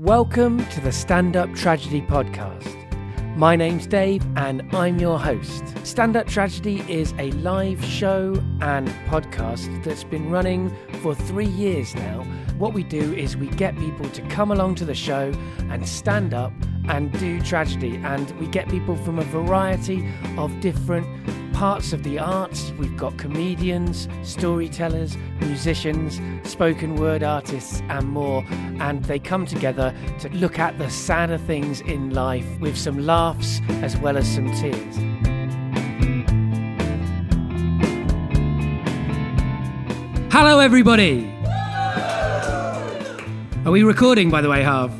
Welcome to the Stand Up Tragedy Podcast. My name's Dave and I'm your host. Stand Up Tragedy is a live show and podcast that's been running for three years now. What we do is we get people to come along to the show and stand up and do tragedy, and we get people from a variety of different parts of the arts. We've got comedians, storytellers, musicians, spoken word artists, and more. And they come together to look at the sadder things in life with some laughs as well as some tears. Hello, everybody. Are we recording, by the way, Harv?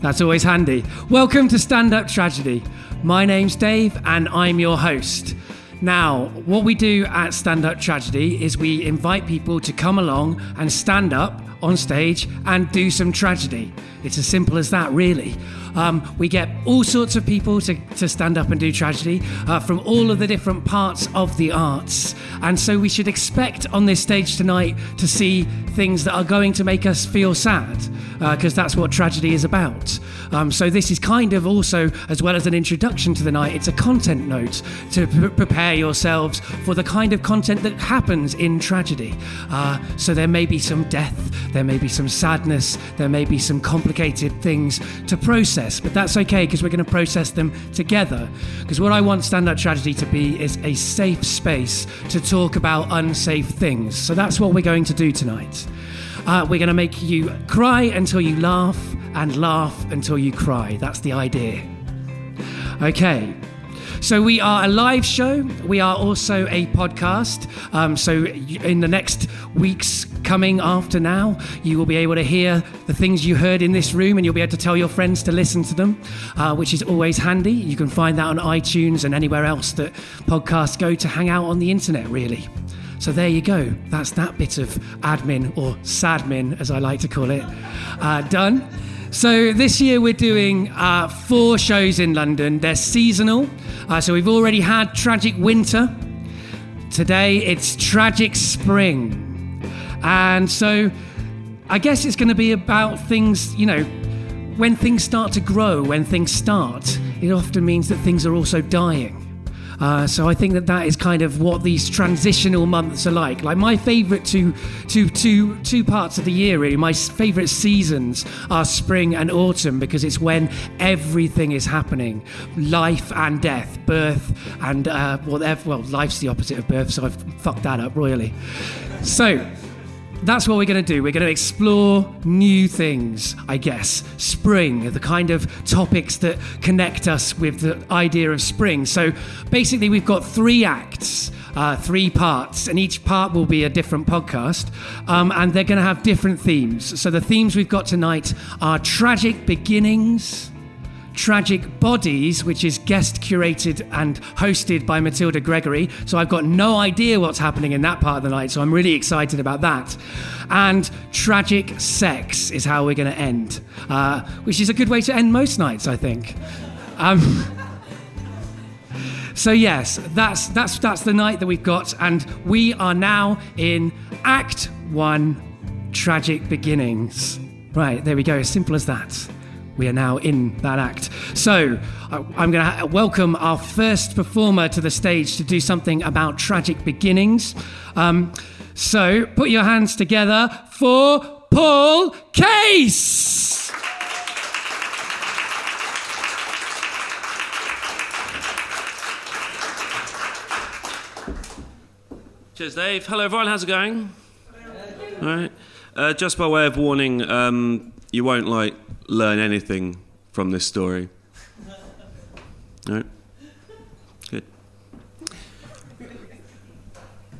That's always handy. Welcome to Stand Up Tragedy. My name's Dave, and I'm your host. Now, what we do at Stand Up Tragedy is we invite people to come along and stand up on stage and do some tragedy. It's as simple as that, really. Um, we get all sorts of people to, to stand up and do tragedy uh, from all of the different parts of the arts. And so we should expect on this stage tonight to see things that are going to make us feel sad, because uh, that's what tragedy is about. Um, so this is kind of also, as well as an introduction to the night, it's a content note to p- prepare yourselves for the kind of content that happens in tragedy. Uh, so there may be some death, there may be some sadness, there may be some complicated things to process, but that's okay because we're going to process them together. Because what I want Stand Up Tragedy to be is a safe space to talk about unsafe things. So that's what we're going to do tonight. Uh, we're going to make you cry until you laugh and laugh until you cry. That's the idea. Okay. So we are a live show. We are also a podcast. Um, so in the next weeks coming after now, you will be able to hear the things you heard in this room, and you'll be able to tell your friends to listen to them, uh, which is always handy. You can find that on iTunes and anywhere else that podcasts go to hang out on the internet. Really. So there you go. That's that bit of admin or sadmin, as I like to call it, uh, done. So this year we're doing uh, four shows in London. They're seasonal. Uh, so we've already had Tragic Winter. Today it's Tragic Spring. And so I guess it's going to be about things, you know, when things start to grow, when things start, it often means that things are also dying. Uh, so I think that that is kind of what these transitional months are like. Like my favourite two, two, two, two parts of the year, really. My favourite seasons are spring and autumn because it's when everything is happening, life and death, birth and uh, whatever. Well, life's the opposite of birth, so I've fucked that up royally. So that's what we're going to do. We're going to explore new things, I guess. Spring, the kind of topics that connect us with the idea of spring. So basically, we've got three acts. Uh, three parts, and each part will be a different podcast, um, and they're going to have different themes. So, the themes we've got tonight are tragic beginnings, Tragic Bodies, which is guest curated and hosted by Matilda Gregory. So I've got no idea what's happening in that part of the night, so I'm really excited about that. And Tragic Sex is how we're going to end, uh, which is a good way to end most nights, I think. Um, so yes, that's that's that's the night that we've got, and we are now in Act One, Tragic Beginnings. Right, there we go. As simple as that we are now in that act. So I'm going to welcome our first performer to the stage to do something about tragic beginnings. Um, so put your hands together for Paul Case. Cheers, Dave. Hello, everyone. How's it going? All right. Uh, just by way of warning, um, you won't like learn anything from this story. Right? Good.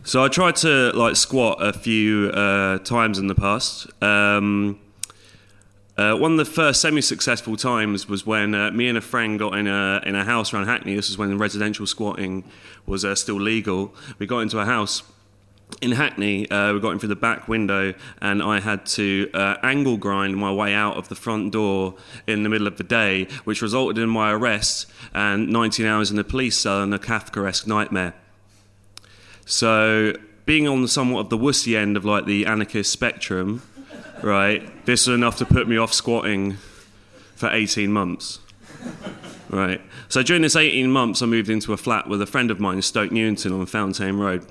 So I tried to like squat a few uh, times in the past. Um, uh, one of the first semi-successful times was when uh, me and a friend got in a in a house around Hackney. This was when residential squatting was uh, still legal. We got into a house in Hackney, uh, we got in through the back window, and I had to uh, angle grind my way out of the front door in the middle of the day, which resulted in my arrest and 19 hours in the police cell and a Kafkaesque nightmare. So, being on somewhat of the wussy end of like the anarchist spectrum, right, this was enough to put me off squatting for 18 months. right. So during this 18 months, I moved into a flat with a friend of mine in Stoke Newington on Fountayne Road.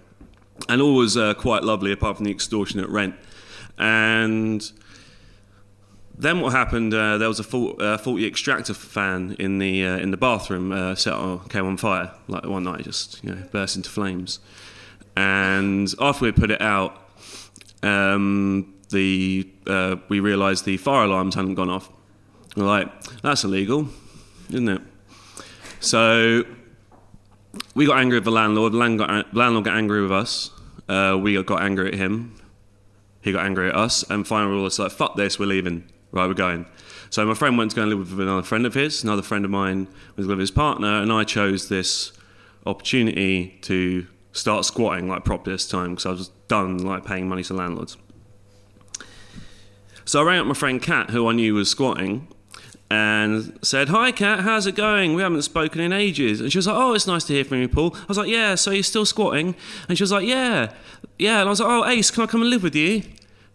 And all was uh, quite lovely apart from the extortionate rent. And then what happened? Uh, there was a uh, faulty extractor fan in the uh, in the bathroom. Uh, set on, came on fire like one night, just you know, burst into flames. And after we put it out, um, the uh, we realised the fire alarms hadn't gone off. We're like, that's illegal, isn't it? So we got angry with the landlord. The landlord got angry with us. Uh, we got angry at him. He got angry at us. And finally, we were like, fuck this, we're leaving. Right, we're going. So my friend went to go and live with another friend of his. Another friend of mine was with his partner. And I chose this opportunity to start squatting like properly this time because I was done like paying money to landlords. So I rang up my friend Kat, who I knew was squatting, and said, Hi, Kat, how's it going? We haven't spoken in ages. And she was like, Oh, it's nice to hear from you, Paul. I was like, Yeah, so you're still squatting? And she was like, Yeah, yeah. And I was like, Oh, Ace, can I come and live with you?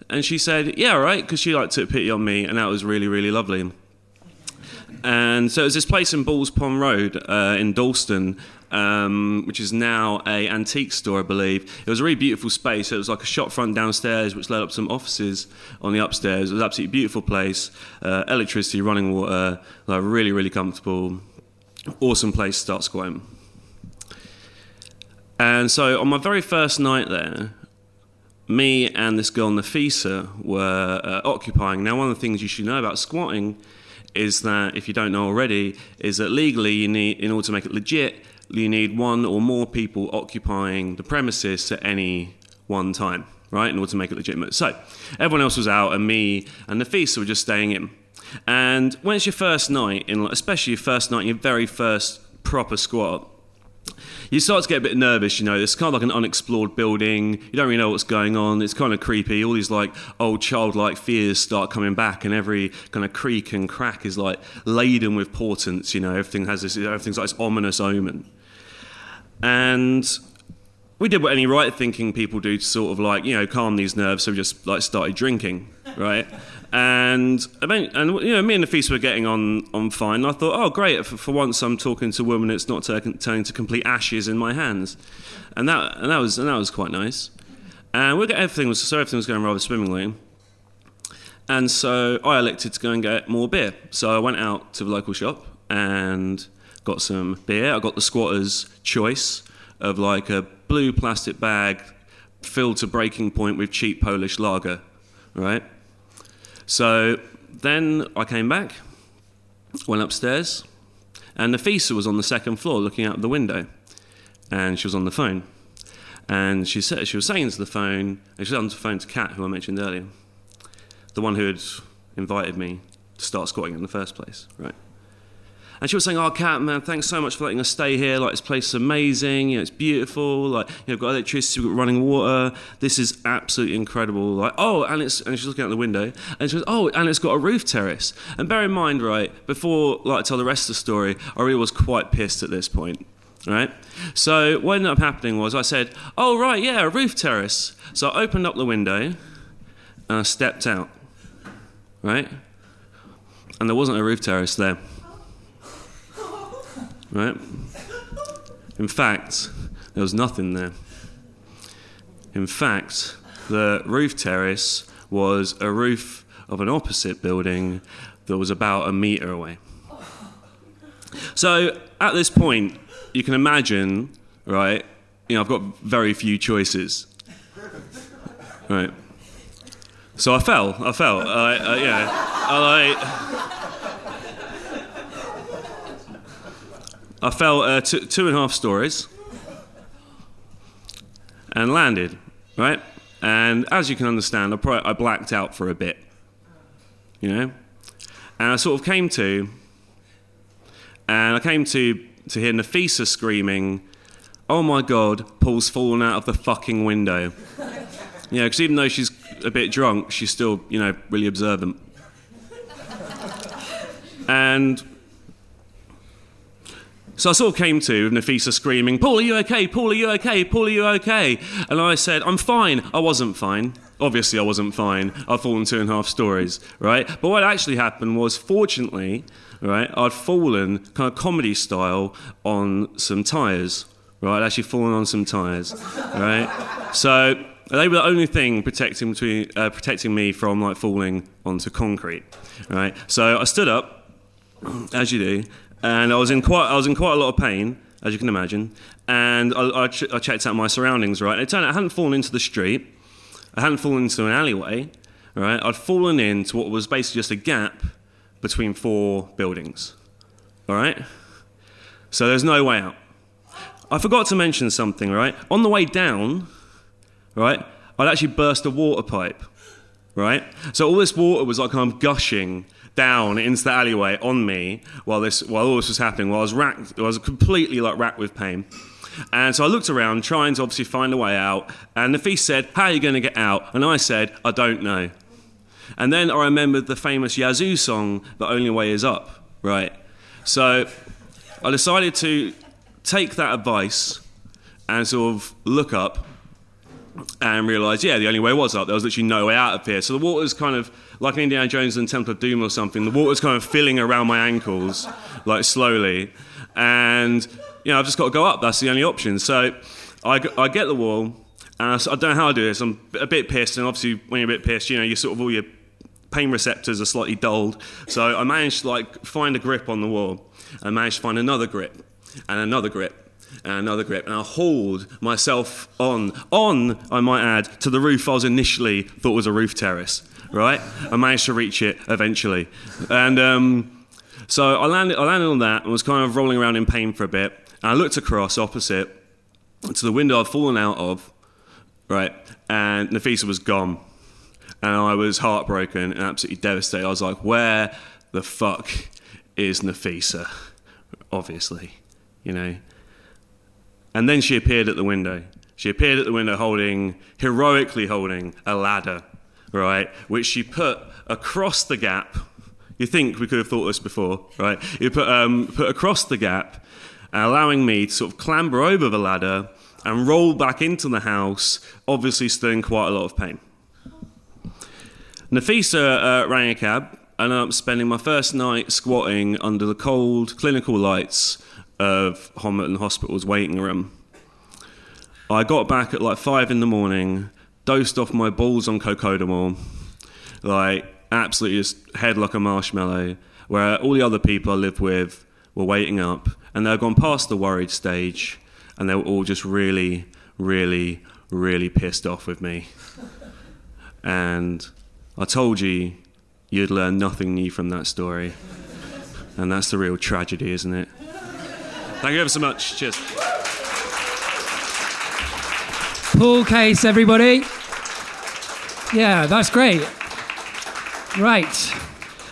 And she said, Yeah, all right, because she like took pity on me, and that was really, really lovely. And so it was this place in Balls Pond Road uh, in Dalston, um, which is now a antique store, I believe. It was a really beautiful space. It was like a shop front downstairs, which led up some offices on the upstairs. It was an absolutely beautiful place. Uh, electricity, running water, like really, really comfortable. Awesome place to start squatting. And so on my very first night there, me and this girl Nafisa were uh, occupying. Now, one of the things you should know about squatting is that if you don't know already, is that legally you need, in order to make it legit, you need one or more people occupying the premises at any one time, right, in order to make it legitimate. So everyone else was out, and me and Nafisa were just staying in. And when it's your first night, in, especially your first night, your very first proper squat, you start to get a bit nervous, you know. It's kind of like an unexplored building. You don't really know what's going on. It's kind of creepy. All these like old childlike fears start coming back, and every kind of creak and crack is like laden with portents. You know, everything has this. Everything's like this ominous omen. And we did what any right thinking people do to sort of like you know calm these nerves. So we just like started drinking, right? And and you know me and Nafisa were getting on on fine. I thought, oh great, for, for once I'm talking to a woman It's not turning to complete ashes in my hands, and that and that was and that was quite nice. And we got everything was so everything was going rather swimmingly. And so I elected to go and get more beer. So I went out to the local shop and got some beer. I got the squatter's choice of like a blue plastic bag filled to breaking point with cheap Polish lager, right? So then I came back, went upstairs, and Nafisa was on the second floor looking out the window, and she was on the phone. And she said she was saying to the phone, and she was on the phone to Kat, who I mentioned earlier, the one who had invited me to start squatting in the first place, right? And she was saying, "Oh, Kat, man, thanks so much for letting us stay here. Like, this place is amazing. You know, it's beautiful. Like, you know, got electricity, we've got running water. This is absolutely incredible. Like, oh, and it's and she's looking out the window, and she goes, oh, and it's got a roof terrace. And bear in mind, right, before like I tell the rest of the story, I really was quite pissed at this point." Right? So, what ended up happening was I said, Oh, right, yeah, a roof terrace. So I opened up the window and I stepped out. Right? And there wasn't a roof terrace there right? In fact, there was nothing there. In fact, the roof terrace was a roof of an opposite building that was about a metre away. So at this point, you can imagine, right? You know, I've got very few choices, right? So I fell. I fell. I, uh, yeah. I, I fell uh, t- two and a half stories and landed, right? And as you can understand, I, probably, I blacked out for a bit, you know? And I sort of came to, and I came to, to hear Nafisa screaming, Oh my god, Paul's fallen out of the fucking window. yeah, because even though she's a bit drunk, she's still, you know, really observant. and so I sort of came to with Nafisa screaming, Paul, are you okay? Paul, are you okay? Paul, are you okay? And I said, I'm fine. I wasn't fine. obviously I wasn't fine. I'd fallen two and a half stories, right? But what actually happened was, fortunately, right, I'd fallen kind of comedy style on some tyres, right? I'd actually fallen on some tyres, right? So they were the only thing protecting between, uh, protecting me from like falling onto concrete, right? So I stood up, as you do, and I was in quite, I was in quite a lot of pain, as you can imagine, and I, I, ch- I checked out my surroundings, right? And it turned out I hadn't fallen into the street, I hadn't fallen into an alleyway, right? I'd fallen into what was basically just a gap between four buildings, all right? So there's no way out. I forgot to mention something, right? On the way down, right, I'd actually burst a water pipe, right? So all this water was like kind of gushing down into the alleyway on me while this while all this was happening. While I was racked, I was completely like racked with pain. And so I looked around, trying to obviously find a way out. And Nafis said, "How are you going to get out?" And I said, "I don't know." And then I remembered the famous Yazoo song, "The Only Way Is Up." Right. So I decided to take that advice and sort of look up and realise, yeah, the only way was up. There was literally no way out of here. So the water's kind of like an Indiana Jones and Temple of Doom or something. The water's kind of filling around my ankles, like slowly. And, you know, I've just got to go up. That's the only option. So I, I get the wall, and I, don't know how I do this. I'm a bit pissed, and obviously, when you're a bit pissed, you know, you sort of all your pain receptors are slightly dulled. So I managed to like find a grip on the wall. I managed to find another grip and another grip and another grip, and I hauled myself on, on, I might add, to the roof I was initially thought was a roof terrace, right? I managed to reach it eventually. And um, so I landed, I landed on that and was kind of rolling around in pain for a bit. And I looked across opposite to the window I'd fallen out of, right? And Nafisa was gone. And I was heartbroken and absolutely devastated. I was like, where the fuck is Nafisa? Obviously, you know. And then she appeared at the window. She appeared at the window holding, heroically holding, a ladder, right, which she put across the gap. You think we could have thought this before, right? You put, um, put across the gap, allowing me to sort of clamber over the ladder and roll back into the house, obviously still in quite a lot of pain. Nafisa uh, rang a cab, and I'm spending my first night squatting under the cold clinical lights of Homerton Hospital's waiting room. I got back at like five in the morning, dosed off my balls on cocodamol, like absolutely just head like a marshmallow, where all the other people I lived with were waiting up, and they'd gone past the worried stage, and they were all just really, really, really pissed off with me. And I told you you'd learn nothing new from that story. And that's the real tragedy, isn't it? Thank you ever so much. Cheers. Paul Case, everybody. Yeah, that's great. Right.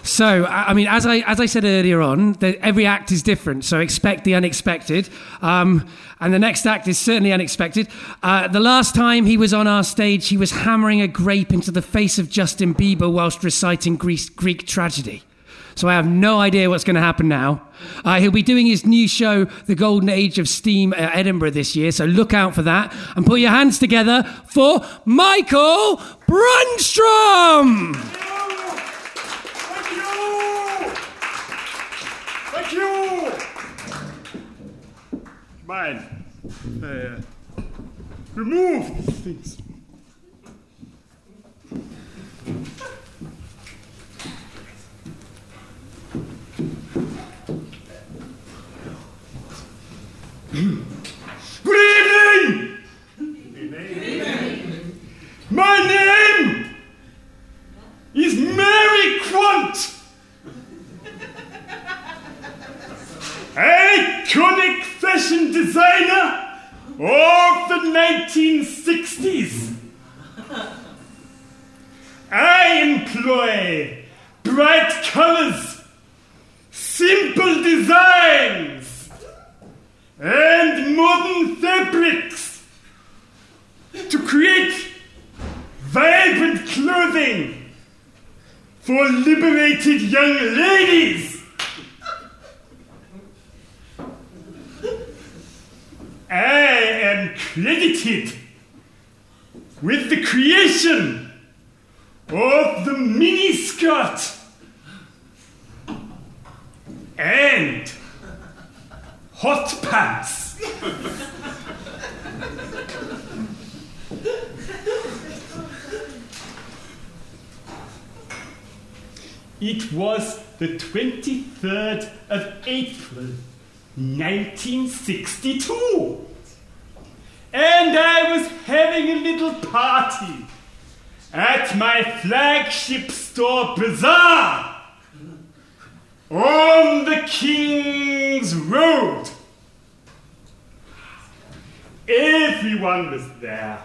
So, I mean, as I as I said earlier on, the, every act is different. So expect the unexpected, um, and the next act is certainly unexpected. Uh, the last time he was on our stage, he was hammering a grape into the face of Justin Bieber whilst reciting Greek, Greek tragedy. So I have no idea what's going to happen now. Uh, he'll be doing his new show, The Golden Age of Steam, at Edinburgh this year. So look out for that, and put your hands together for Michael Brunstrom. Thank you! Mine. Uh, remove these things. Good evening! Liberated young ladies. I am credited with the creation of the miniskirt and hot pants. It was the 23rd of April, 1962. And I was having a little party at my flagship store bazaar on the King's Road. Everyone was there.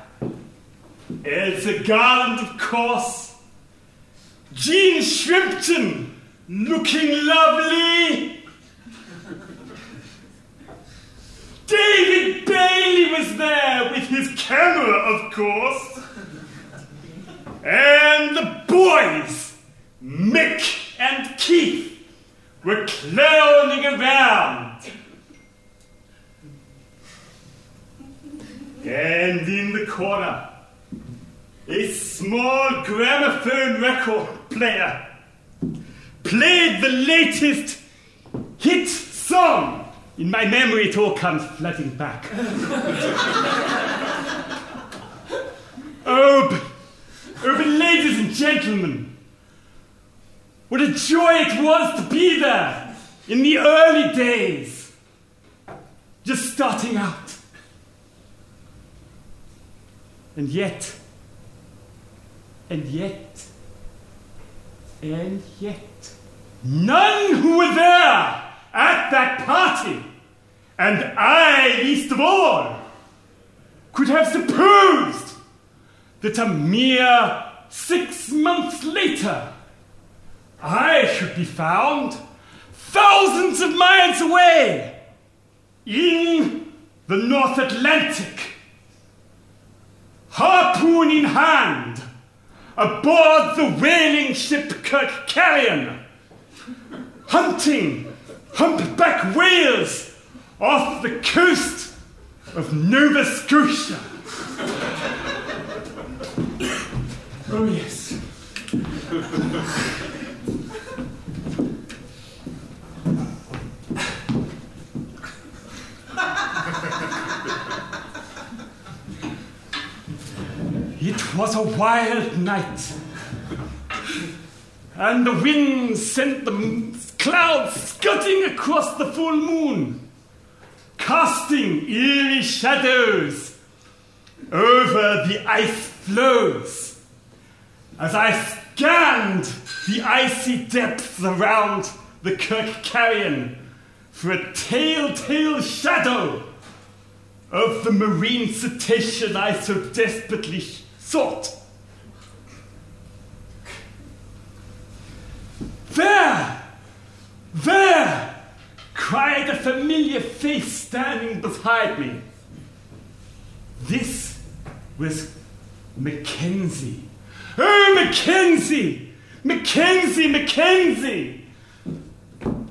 Ailsa Garland, of course. Jean Shrimpton, looking lovely. David Bailey was there with his camera, of course. And the boys, Mick and Keith, were clowning around. And in the corner, a small gramophone record player played the latest hit song. In my memory, it all comes flooding back. oh, but ladies and gentlemen, what a joy it was to be there in the early days, just starting out. And yet, and yet, and yet, none who were there at that party, and I least of all, could have supposed that a mere six months later I should be found thousands of miles away in the North Atlantic, harpoon in hand, aboard the whaling ship Kerkarian, hunting humpback whales off the coast of Nova Scotia. oh, yes. It was a wild night, and the wind sent the clouds scudding across the full moon, casting eerie shadows over the ice floes. As I scanned the icy depths around the Kirkcarrion for a telltale shadow of the marine cetacean I so desperately sought. There! There! cried a familiar face standing beside me. This was Mackenzie. Oh, Mackenzie! Mackenzie, Mackenzie!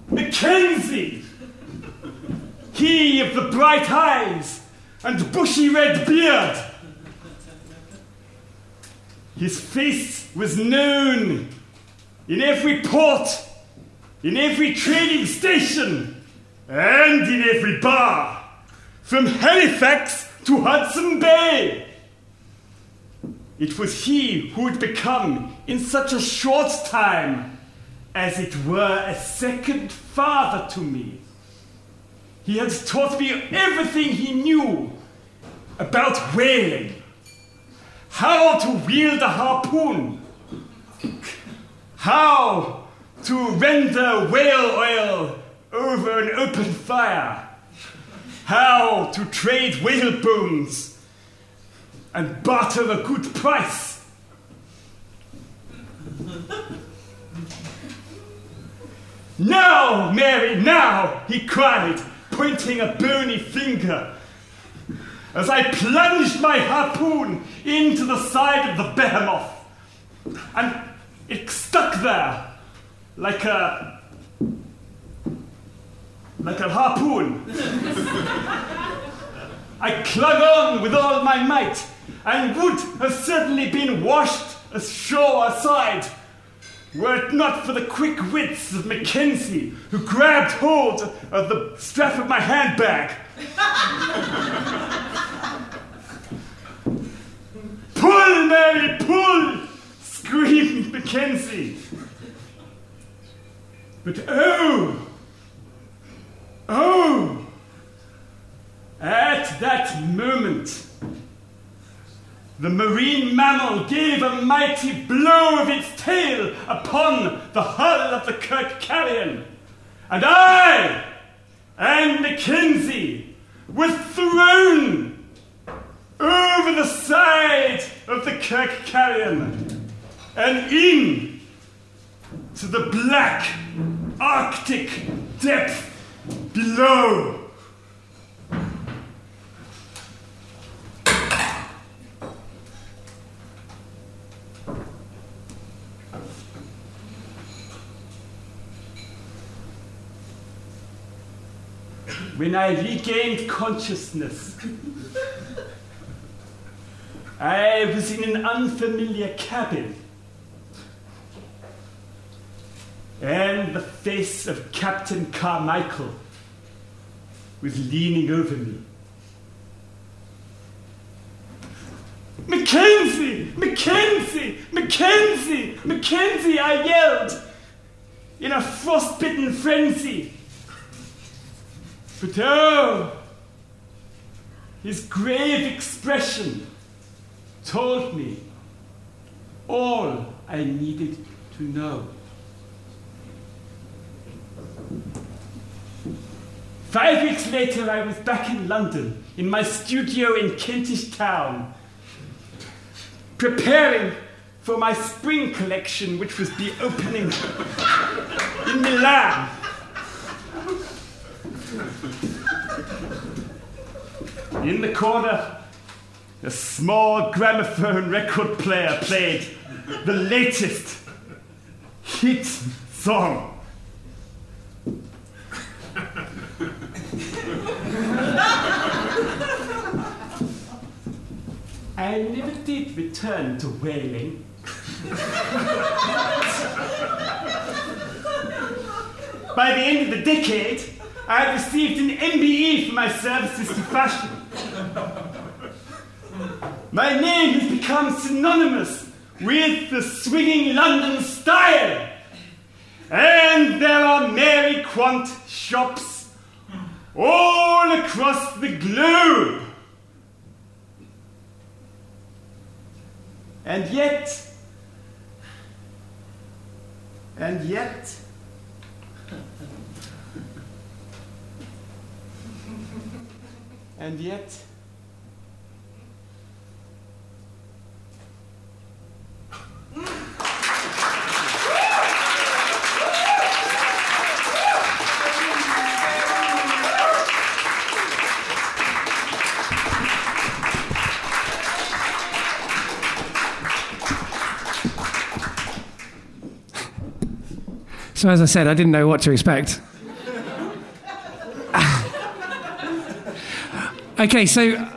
Mackenzie! He of the bright eyes and bushy red beard. His face was known in every port, in every trading station, and in every bar, from Halifax to Hudson Bay. It was he who had become, in such a short time, as it were a second father to me. He had taught me everything he knew about whaling, how to wield a harpoon, how to render whale oil over an open fire, how to trade whale bones and barter a good price. now, Mary, now, he cried, pointing a bony finger as I plunged my harpoon into the side of the behemoth. And it stuck there like a. like a harpoon. I clung on with all my might and would have certainly been washed ashore aside, were it not for the quick wits of Mackenzie, who grabbed hold of the strap of my handbag. pull, Mary, pull! screamed Mackenzie. But oh, oh, at that moment, the marine mammal gave a mighty blow of its tail upon the hull of the Kirk Carrion, and I and Mackenzie were thrown over the side of the Kirk Carrion and in to the black Arctic depth below. When I regained consciousness, I was in an unfamiliar cabin. And the face of Captain Carmichael was leaning over me. Mackenzie! Mackenzie! Mackenzie! Mackenzie! I yelled in a frostbitten frenzy. But oh, his grave expression told me all I needed to know. Five weeks later, I was back in London, in my studio in Kentish Town, preparing for my spring collection, which was the opening in Milan. In the corner, a small gramophone record player played the latest hit song. I never did return to whaling. By the end of the decade, I had received an MBE for my services to fashion. My name has become synonymous with the swinging London style. And there are Mary Quant shops all across the globe. And yet, and yet, and yet, So, as I said, I didn't know what to expect. okay, so uh,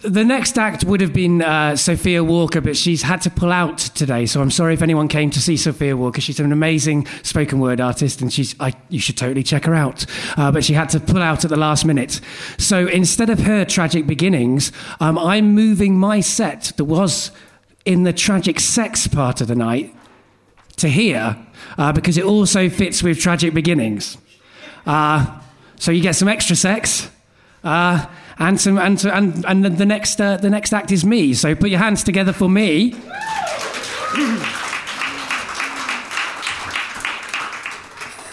the next act would have been uh, Sophia Walker, but she's had to pull out today. So I'm sorry if anyone came to see Sophia Walker. She's an amazing spoken word artist, and she's I, you should totally check her out. Uh, but she had to pull out at the last minute. So instead of her tragic beginnings, um, I'm moving my set that was in the tragic sex part of the night to here uh, because it also fits with tragic beginnings. Uh, so you get some extra sex. Uh, and some, and, and, and the next, uh, the next act is me. So put your hands together for me.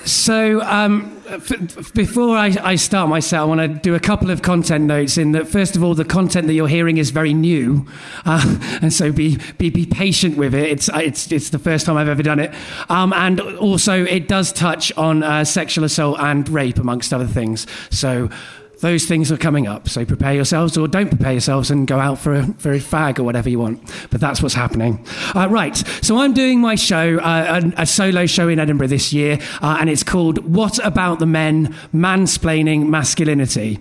So, um, f- before I, I, start myself, I want to do a couple of content notes. In that, first of all, the content that you're hearing is very new, uh, and so be, be be patient with it. It's it's it's the first time I've ever done it, um, and also it does touch on uh, sexual assault and rape, amongst other things. So, those things are coming up. So prepare yourselves or don't prepare yourselves and go out for a, for a fag or whatever you want. But that's what's happening. Uh, right. So I'm doing my show, uh, a, a, solo show in Edinburgh this year, uh, and it's called What About the Men? Mansplaining Masculinity.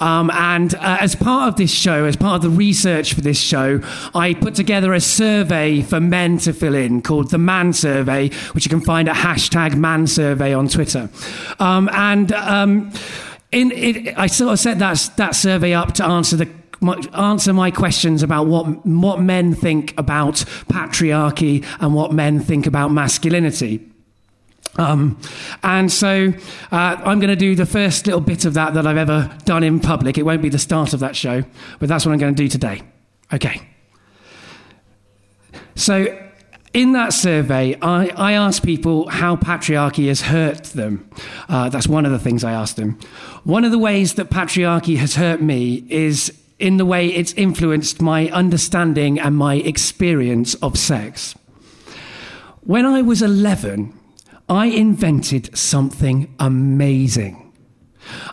Um, and uh, as part of this show, as part of the research for this show, I put together a survey for men to fill in called the Man Survey, which you can find at hashtag Man Survey on Twitter. Um, and um, in, I sort of set that, that survey up to answer the my, answer my questions about what what men think about patriarchy and what men think about masculinity. Um, and so uh, I'm going to do the first little bit of that that I've ever done in public. It won't be the start of that show, but that's what I'm going to do today. Okay. So in that survey, I, I, asked people how patriarchy has hurt them. Uh, that's one of the things I asked them. One of the ways that patriarchy has hurt me is in the way it's influenced my understanding and my experience of sex. When I was 11, I invented something amazing.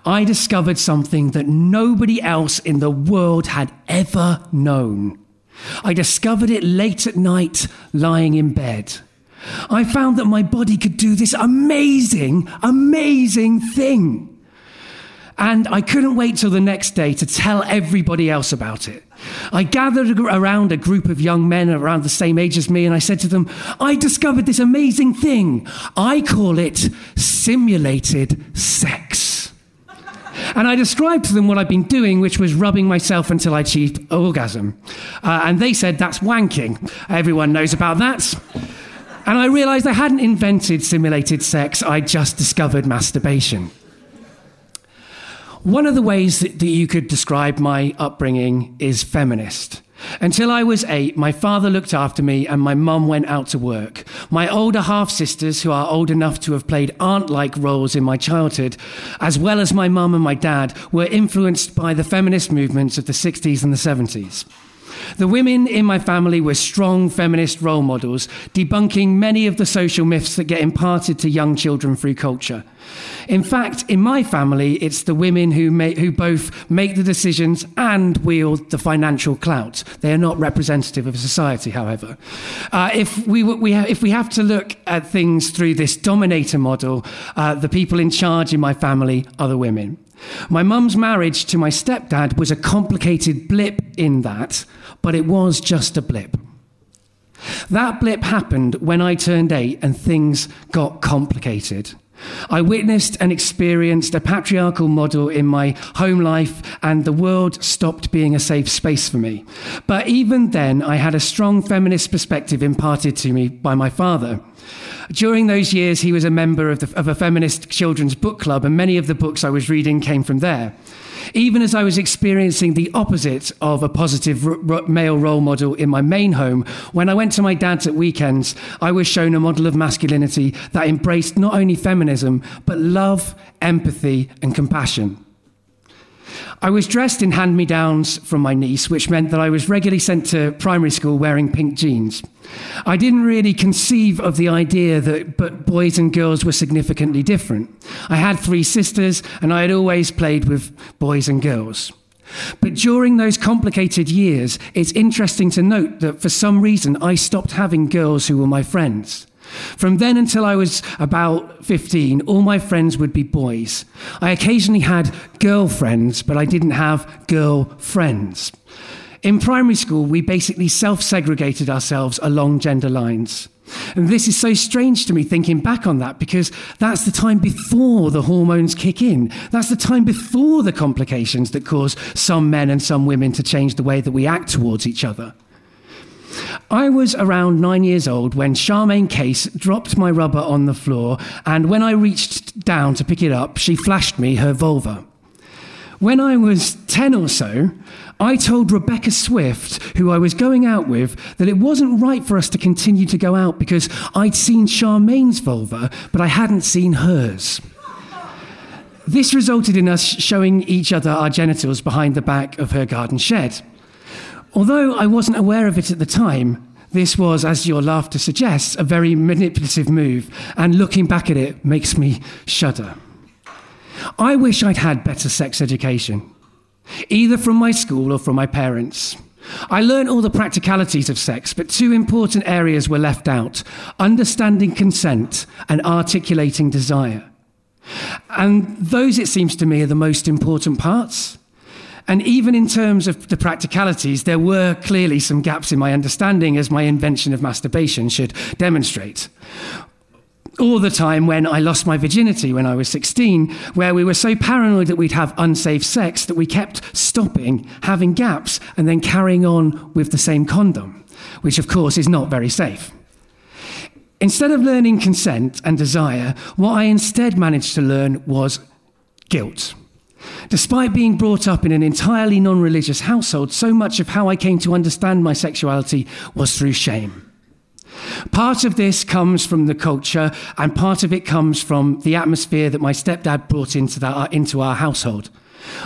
I discovered something that nobody else in the world had ever known. I discovered it late at night, lying in bed. I found that my body could do this amazing, amazing thing. And I couldn't wait till the next day to tell everybody else about it. I gathered around a group of young men around the same age as me, and I said to them, I discovered this amazing thing. I call it simulated sex. And I described to them what I'd been doing, which was rubbing myself until I achieved orgasm. Uh, and they said, that's wanking. Everyone knows about that. And I realized I hadn't invented simulated sex, I just discovered masturbation. One of the ways that, that you could describe my upbringing is feminist. Until I was eight, my father looked after me and my mum went out to work. My older half sisters, who are old enough to have played aunt like roles in my childhood, as well as my mum and my dad, were influenced by the feminist movements of the 60s and the 70s. The women in my family were strong feminist role models, debunking many of the social myths that get imparted to young children through culture. In fact, in my family, it's the women who, make, who both make the decisions and wield the financial clout. They are not representative of society, however. Uh, if, we, we if we have to look at things through this dominator model, uh, the people in charge in my family are the women. My mum's marriage to my stepdad was a complicated blip in that, but it was just a blip. That blip happened when I turned eight and things got complicated. I witnessed and experienced a patriarchal model in my home life, and the world stopped being a safe space for me. But even then, I had a strong feminist perspective imparted to me by my father. During those years, he was a member of, the, of a feminist children's book club, and many of the books I was reading came from there. Even as I was experiencing the opposite of a positive r- r- male role model in my main home, when I went to my dad's at weekends, I was shown a model of masculinity that embraced not only feminism, but love, empathy, and compassion. I was dressed in hand me downs from my niece, which meant that I was regularly sent to primary school wearing pink jeans. I didn't really conceive of the idea that but boys and girls were significantly different. I had three sisters, and I had always played with boys and girls. But during those complicated years, it's interesting to note that for some reason I stopped having girls who were my friends. From then until I was about 15, all my friends would be boys. I occasionally had girlfriends, but I didn't have girlfriends. In primary school, we basically self segregated ourselves along gender lines. And this is so strange to me thinking back on that because that's the time before the hormones kick in. That's the time before the complications that cause some men and some women to change the way that we act towards each other. I was around nine years old when Charmaine Case dropped my rubber on the floor, and when I reached down to pick it up, she flashed me her vulva. When I was 10 or so, I told Rebecca Swift, who I was going out with, that it wasn't right for us to continue to go out because I'd seen Charmaine's vulva, but I hadn't seen hers. This resulted in us showing each other our genitals behind the back of her garden shed. Although I wasn't aware of it at the time, this was, as your laughter suggests, a very manipulative move, and looking back at it makes me shudder. I wish I'd had better sex education, either from my school or from my parents. I learned all the practicalities of sex, but two important areas were left out understanding consent and articulating desire. And those, it seems to me, are the most important parts. And even in terms of the practicalities, there were clearly some gaps in my understanding, as my invention of masturbation should demonstrate. All the time when I lost my virginity when I was 16, where we were so paranoid that we'd have unsafe sex that we kept stopping, having gaps, and then carrying on with the same condom, which of course is not very safe. Instead of learning consent and desire, what I instead managed to learn was guilt. Despite being brought up in an entirely non religious household, so much of how I came to understand my sexuality was through shame. Part of this comes from the culture, and part of it comes from the atmosphere that my stepdad brought into, that, uh, into our household.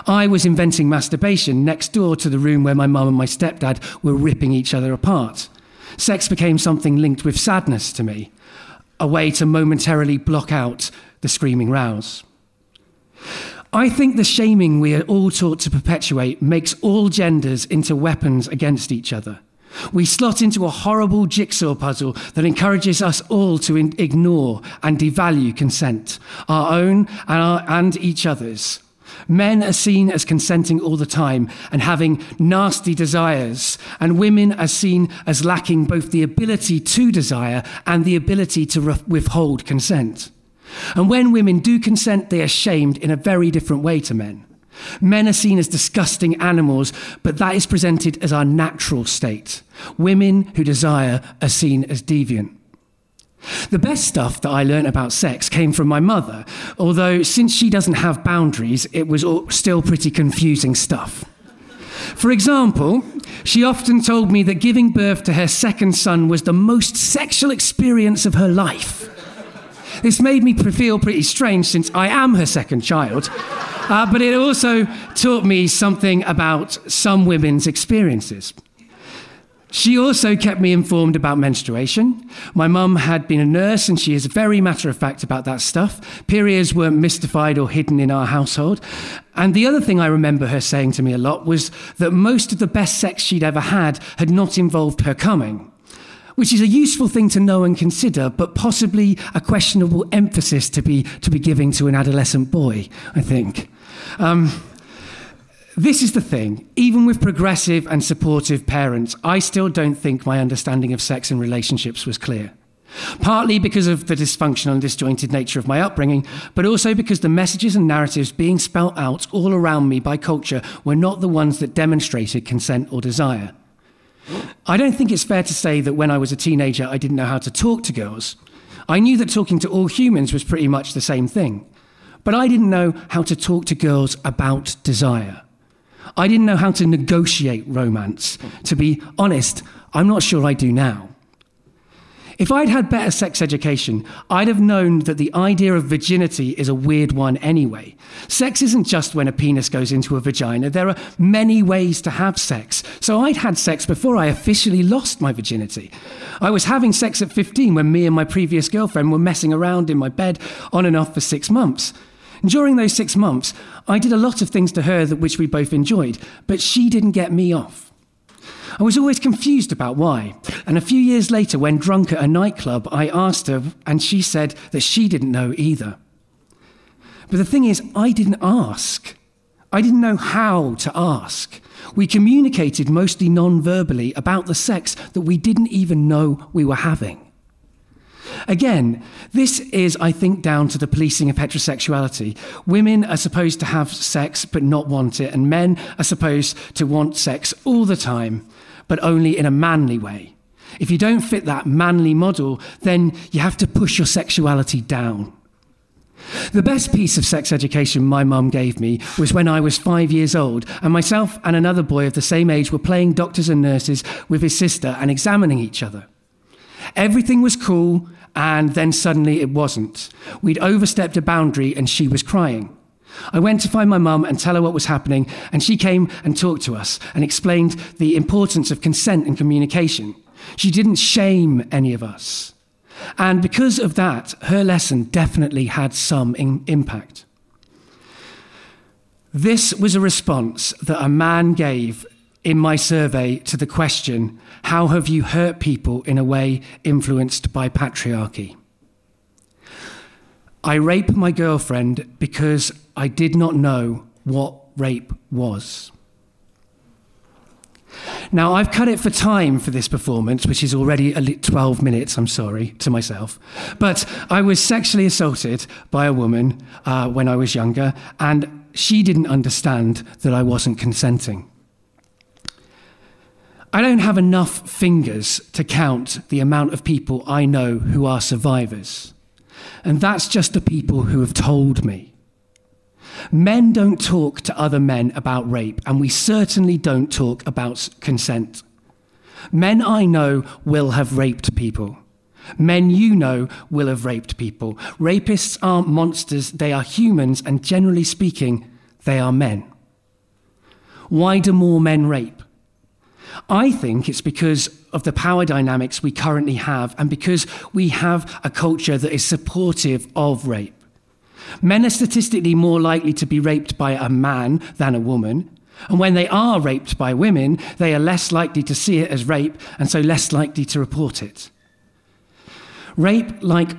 I was inventing masturbation next door to the room where my mum and my stepdad were ripping each other apart. Sex became something linked with sadness to me, a way to momentarily block out the screaming rows. I think the shaming we are all taught to perpetuate makes all genders into weapons against each other. We slot into a horrible jigsaw puzzle that encourages us all to in- ignore and devalue consent, our own and, our, and each other's. Men are seen as consenting all the time and having nasty desires, and women are seen as lacking both the ability to desire and the ability to re- withhold consent. And when women do consent, they are shamed in a very different way to men. Men are seen as disgusting animals, but that is presented as our natural state. Women who desire are seen as deviant. The best stuff that I learned about sex came from my mother, although since she doesn't have boundaries, it was still pretty confusing stuff. For example, she often told me that giving birth to her second son was the most sexual experience of her life. This made me feel pretty strange since I am her second child. Uh, but it also taught me something about some women's experiences. She also kept me informed about menstruation. My mum had been a nurse and she is very matter of fact about that stuff. Periods weren't mystified or hidden in our household. And the other thing I remember her saying to me a lot was that most of the best sex she'd ever had had not involved her coming which is a useful thing to know and consider, but possibly a questionable emphasis to be, to be giving to an adolescent boy, I think. Um, this is the thing. Even with progressive and supportive parents, I still don't think my understanding of sex and relationships was clear. Partly because of the dysfunctional and disjointed nature of my upbringing, but also because the messages and narratives being spelt out all around me by culture were not the ones that demonstrated consent or desire. I don't think it's fair to say that when I was a teenager, I didn't know how to talk to girls. I knew that talking to all humans was pretty much the same thing. But I didn't know how to talk to girls about desire. I didn't know how to negotiate romance. To be honest, I'm not sure I do now. If I'd had better sex education, I'd have known that the idea of virginity is a weird one anyway. Sex isn't just when a penis goes into a vagina, there are many ways to have sex. So I'd had sex before I officially lost my virginity. I was having sex at 15 when me and my previous girlfriend were messing around in my bed on and off for six months. During those six months, I did a lot of things to her that which we both enjoyed, but she didn't get me off. I was always confused about why. And a few years later, when drunk at a nightclub, I asked her, and she said that she didn't know either. But the thing is, I didn't ask. I didn't know how to ask. We communicated mostly non verbally about the sex that we didn't even know we were having. Again, this is, I think, down to the policing of heterosexuality. Women are supposed to have sex but not want it, and men are supposed to want sex all the time but only in a manly way. If you don't fit that manly model, then you have to push your sexuality down. The best piece of sex education my mum gave me was when I was five years old, and myself and another boy of the same age were playing doctors and nurses with his sister and examining each other. Everything was cool, and then suddenly it wasn't. We'd overstepped a boundary, and she was crying. I went to find my mum and tell her what was happening, and she came and talked to us and explained the importance of consent and communication. She didn't shame any of us. And because of that, her lesson definitely had some in- impact. This was a response that a man gave in my survey to the question How have you hurt people in a way influenced by patriarchy? I raped my girlfriend because I did not know what rape was. Now, I've cut it for time for this performance, which is already 12 minutes, I'm sorry, to myself. But I was sexually assaulted by a woman uh, when I was younger, and she didn't understand that I wasn't consenting. I don't have enough fingers to count the amount of people I know who are survivors. And that's just the people who have told me. Men don't talk to other men about rape, and we certainly don't talk about consent. Men I know will have raped people. Men you know will have raped people. Rapists aren't monsters, they are humans, and generally speaking, they are men. Why do more men rape? I think it's because of the power dynamics we currently have and because we have a culture that is supportive of rape. Men are statistically more likely to be raped by a man than a woman. And when they are raped by women, they are less likely to see it as rape and so less likely to report it. Rape, like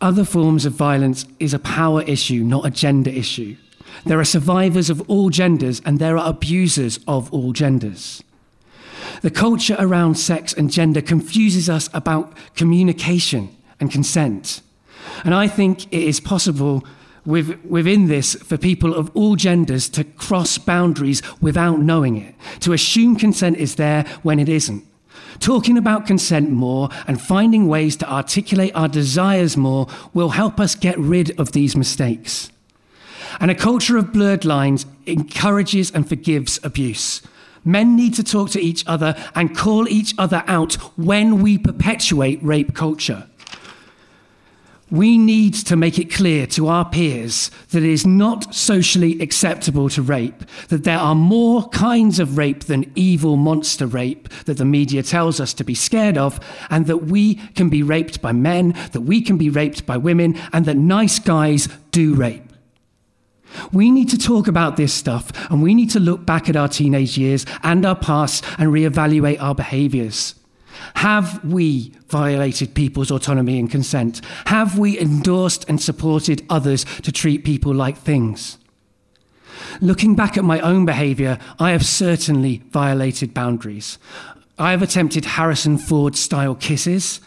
other forms of violence, is a power issue, not a gender issue. There are survivors of all genders and there are abusers of all genders. The culture around sex and gender confuses us about communication and consent. And I think it is possible with, within this for people of all genders to cross boundaries without knowing it, to assume consent is there when it isn't. Talking about consent more and finding ways to articulate our desires more will help us get rid of these mistakes. And a culture of blurred lines encourages and forgives abuse. Men need to talk to each other and call each other out when we perpetuate rape culture. We need to make it clear to our peers that it is not socially acceptable to rape, that there are more kinds of rape than evil monster rape that the media tells us to be scared of, and that we can be raped by men, that we can be raped by women, and that nice guys do rape. We need to talk about this stuff, and we need to look back at our teenage years and our past and reevaluate our behaviors. Have we violated people's autonomy and consent? Have we endorsed and supported others to treat people like things? Looking back at my own behavior, I have certainly violated boundaries. I have attempted Harrison Ford style kisses.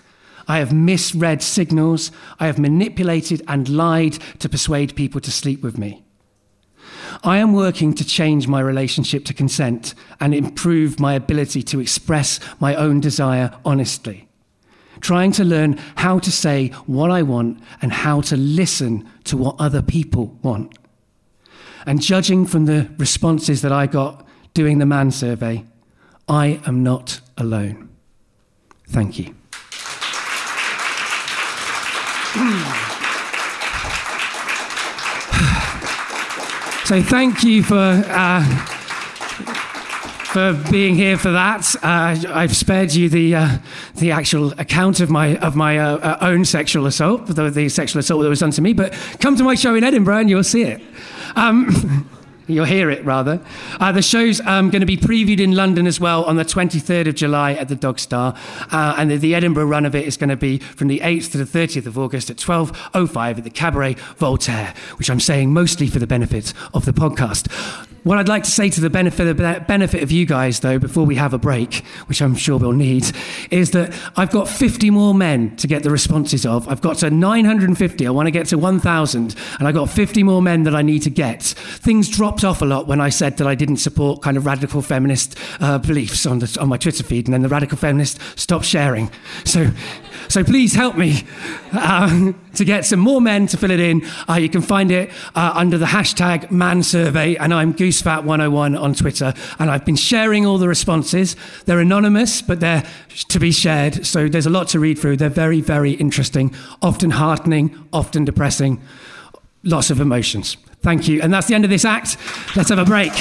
I have misread signals. I have manipulated and lied to persuade people to sleep with me. I am working to change my relationship to consent and improve my ability to express my own desire honestly. Trying to learn how to say what I want and how to listen to what other people want. And judging from the responses that I got doing the man survey, I am not alone. Thank you. So thank you for. Uh, for being here for that. Uh, I've spared you the uh, the actual account of my of my uh, uh own sexual assault, the, the, sexual assault that was done to me. But come to my show in Edinburgh and you'll see it. Um, You'll hear it, rather. Uh, the show's um, going to be previewed in London as well on the 23rd of July at the Dog Star. Uh, and the, the, Edinburgh run of it is going to be from the 8th to the 30th of August at 12.05 at the Cabaret Voltaire, which I'm saying mostly for the benefit of the podcast. What I'd like to say to the benefit of, benefit of you guys, though, before we have a break, which I'm sure we'll need, is that I've got 50 more men to get the responses of. I've got to 950. I want to get to 1,000. And I've got 50 more men that I need to get. Things dropped off a lot when I said that I didn't support kind of radical feminist uh, beliefs on, the, on my Twitter feed. And then the radical feminists stopped sharing. So so please help me uh, to get some more men to fill it in. Uh, you can find it uh, under the hashtag man survey, and I'm goosefat101 on Twitter. And I've been sharing all the responses. They're anonymous, but they're to be shared. So there's a lot to read through. They're very, very interesting, often heartening, often depressing, lots of emotions. Thank you. And that's the end of this act. Let's have a break.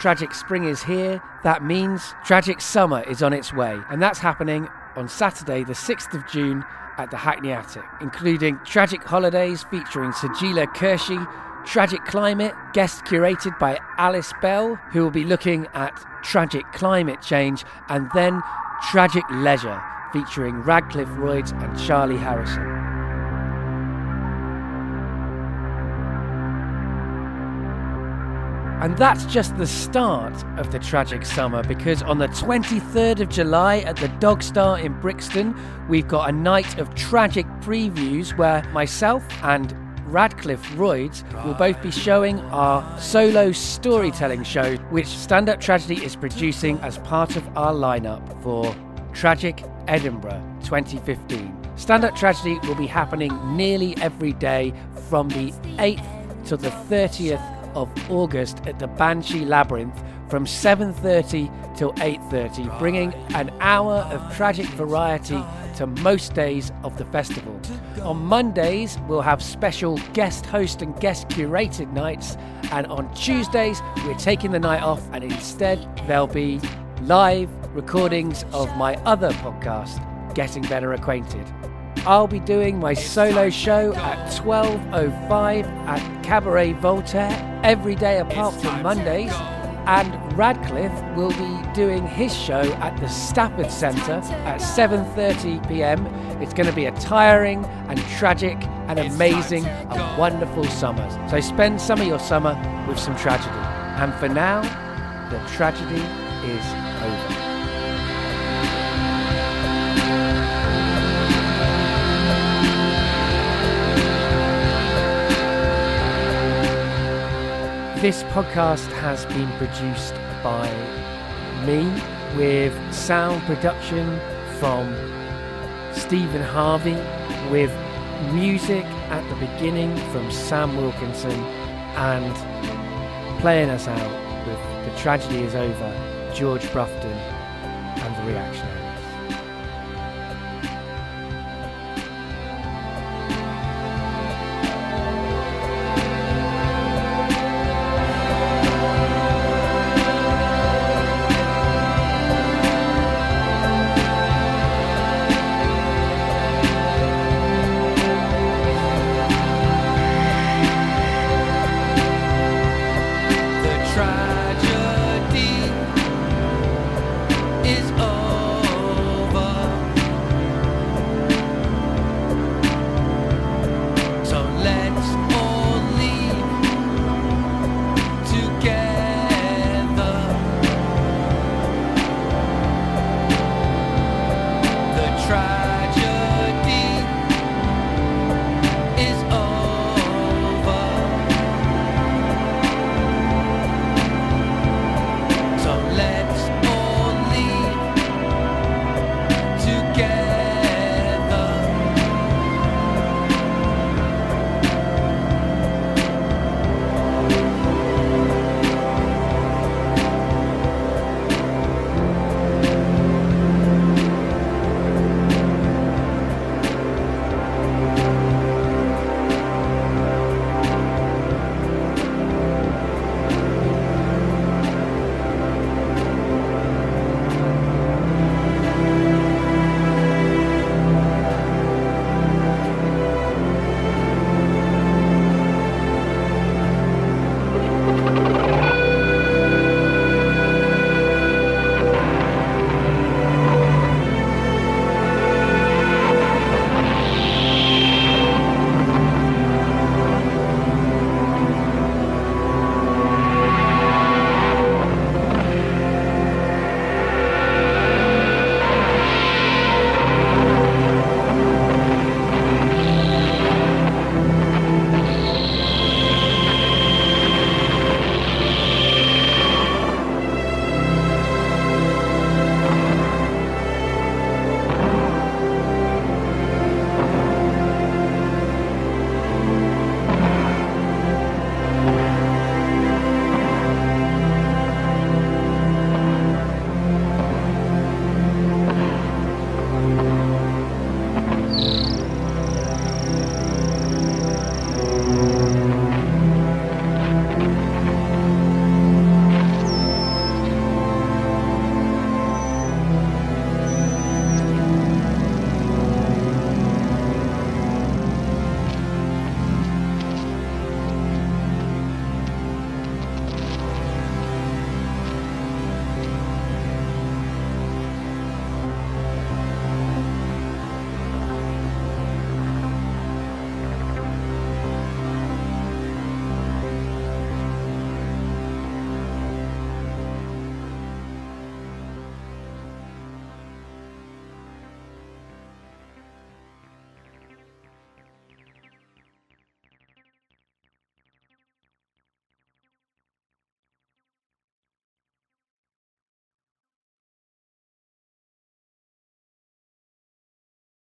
Tragic spring is here. That means tragic summer is on its way. And that's happening on Saturday, the 6th of June at the Hackney Attic, including Tragic Holidays featuring Sajeela Kershi, Tragic Climate, guest curated by Alice Bell, who will be looking at tragic climate change, and then Tragic Leisure featuring Radcliffe Royds and Charlie Harrison. And that's just the start of the tragic summer because on the 23rd of July at the Dog Star in Brixton, we've got a night of tragic previews where myself and Radcliffe Royds will both be showing our solo storytelling show, which Stand Up Tragedy is producing as part of our lineup for Tragic Edinburgh 2015. Stand Up Tragedy will be happening nearly every day from the 8th to the 30th of August at the Banshee Labyrinth from 7:30 till 8:30, bringing an hour of tragic variety to most days of the festival. On Mondays, we'll have special guest host and guest curated nights, and on Tuesdays, we're taking the night off, and instead, there'll be live recordings of my other podcast, Getting Better Acquainted. I'll be doing my solo show at 12.05 at Cabaret Voltaire every day apart from Mondays. And Radcliffe will be doing his show at the Stafford Centre at 7:30 p.m. It's going to be a tiring and tragic and amazing and wonderful summer. So spend some of your summer with some tragedy. And for now, the tragedy is over. This podcast has been produced by me with sound production from Stephen Harvey, with music at the beginning from Sam Wilkinson, and playing us out with The Tragedy is Over, George Brufton, and The Reactionary.